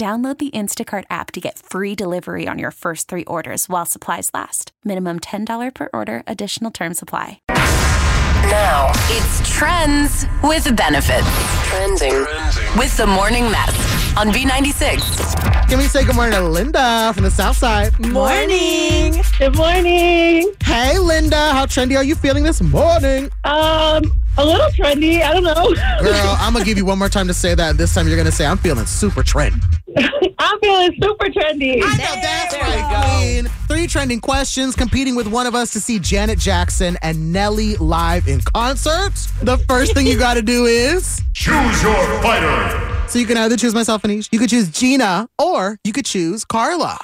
Download the Instacart app to get free delivery on your first three orders while supplies last. Minimum $10 per order, additional term supply. Now it's Trends with Benefits. Trending with the Morning Mess on B96. Can we say good morning to Linda from the South Side? Morning. Good morning. Hey, Linda. How trendy are you feeling this morning? Um, a little trendy. I don't know. Girl, I'm going to give you one more time to say that. This time you're going to say, I'm feeling super trendy. I'm feeling super trendy. I know that's right, Queen. Three trending questions competing with one of us to see Janet Jackson and Nelly live in concert. The first thing you got to do is Choose your fighter. so you can either choose myself and Anish, you could choose Gina, or you could choose Karla.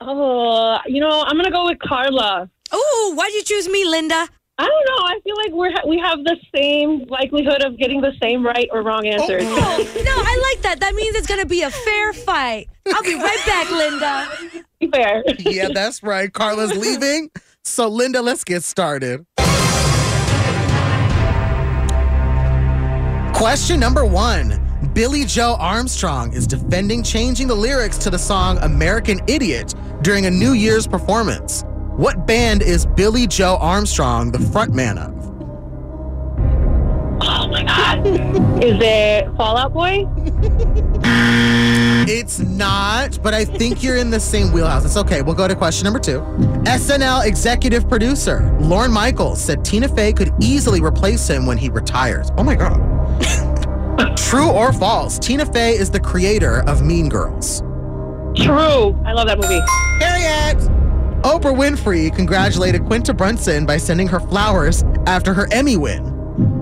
Oh, you know, I'm gonna go with Karla. Oh, why'd you choose me, Linda? I don't know. I feel like we're we have the same likelihood of getting the same right or wrong oh, answers. Oh, no, I like that. That means it's going to be a fair fight. I'll be right back, Linda. Be fair. Yeah, that's right. Karla's leaving. So, Linda, let's get started. Question number one Billie Joe Armstrong is defending changing the lyrics to the song American Idiot during a New Year's performance. What band is Billie Joe Armstrong the frontman of? Oh my God. Is it Fall Out Boy? It's not, but I think you're in the same wheelhouse. It's okay. We'll go to question number two. SNL executive producer Lorne Michaels said Tina Fey could easily replace him when he retires. Oh my God. True or false? Tina Fey is the creator of Mean Girls. True. I love that movie. Harriet! Oprah Winfrey congratulated Quinta Brunson by sending her flowers after her Emmy win.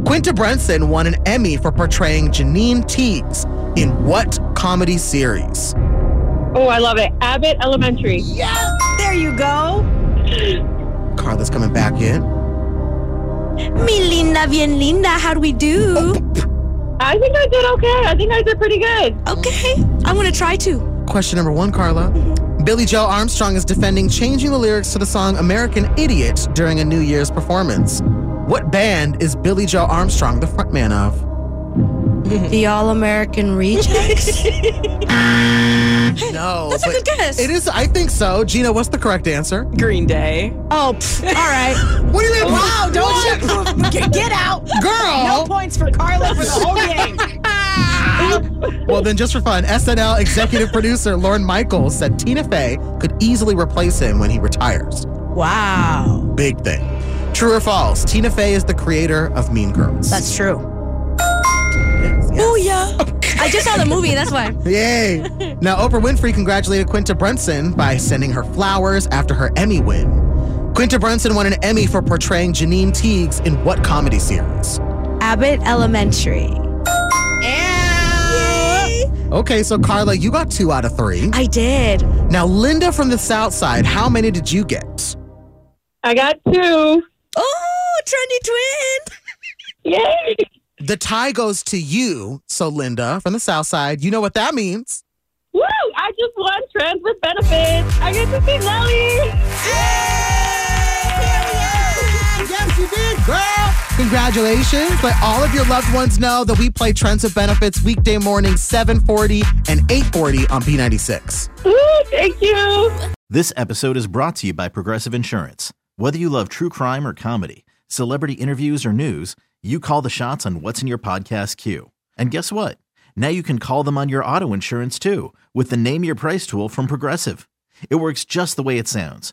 Quinta Brunson won an Emmy for portraying Janine Teagues in what comedy series? Oh, I love it. Abbott Elementary. Yeah, there you go. Karla's coming back in. Mi linda, bien linda. How do we do? Oh, I think I did okay. I think I did pretty good. Okay, I'm going to try to. Question number one, Carla. Mm-hmm. Billie Joe Armstrong is defending changing the lyrics to the song American Idiot during a New Year's performance. What band is Billie Joe Armstrong the frontman of? The All American Rejects. No. That's a good guess. It is, I think so. Gina, what's the correct answer? Green Day. Oh, pff, all right. What do you mean? Wow, don't you get, get out. Girl! No points for Karla for the whole game. Well, then, just for fun, SNL executive producer Lorne Michaels said Tina Fey could easily replace him when he retires. Wow. Big thing. True or false? Tina Fey is the creator of Mean Girls. That's true. Yes, yes. Oh, yeah. I just saw the movie, that's why. Yay! Now, Oprah Winfrey congratulated Quinta Brunson by sending her flowers after her Emmy win. Quinta Brunson won an Emmy for portraying Janine Teagues in what comedy series? Abbott Elementary. Okay, so Karla, you got two out of three. I did. Now, Linda from the South Side, how many did you get? I got two. Oh, trendy twin. Yay. The tie goes to you. So, Linda from the South Side, you know what that means. Woo! I just won Trends with Benefits. I get to see Nelly. Yes, you did, girl. Congratulations. Let all of your loved ones know that we play Trends with Benefits weekday mornings 740 and 840 on B96. Woo, thank you. This episode is brought to you by Progressive Insurance. Whether you love true crime or comedy, celebrity interviews or news, you call the shots on what's in your podcast queue. And guess what? Now you can call them on your auto insurance too with the Name Your Price tool from Progressive. It works just the way it sounds.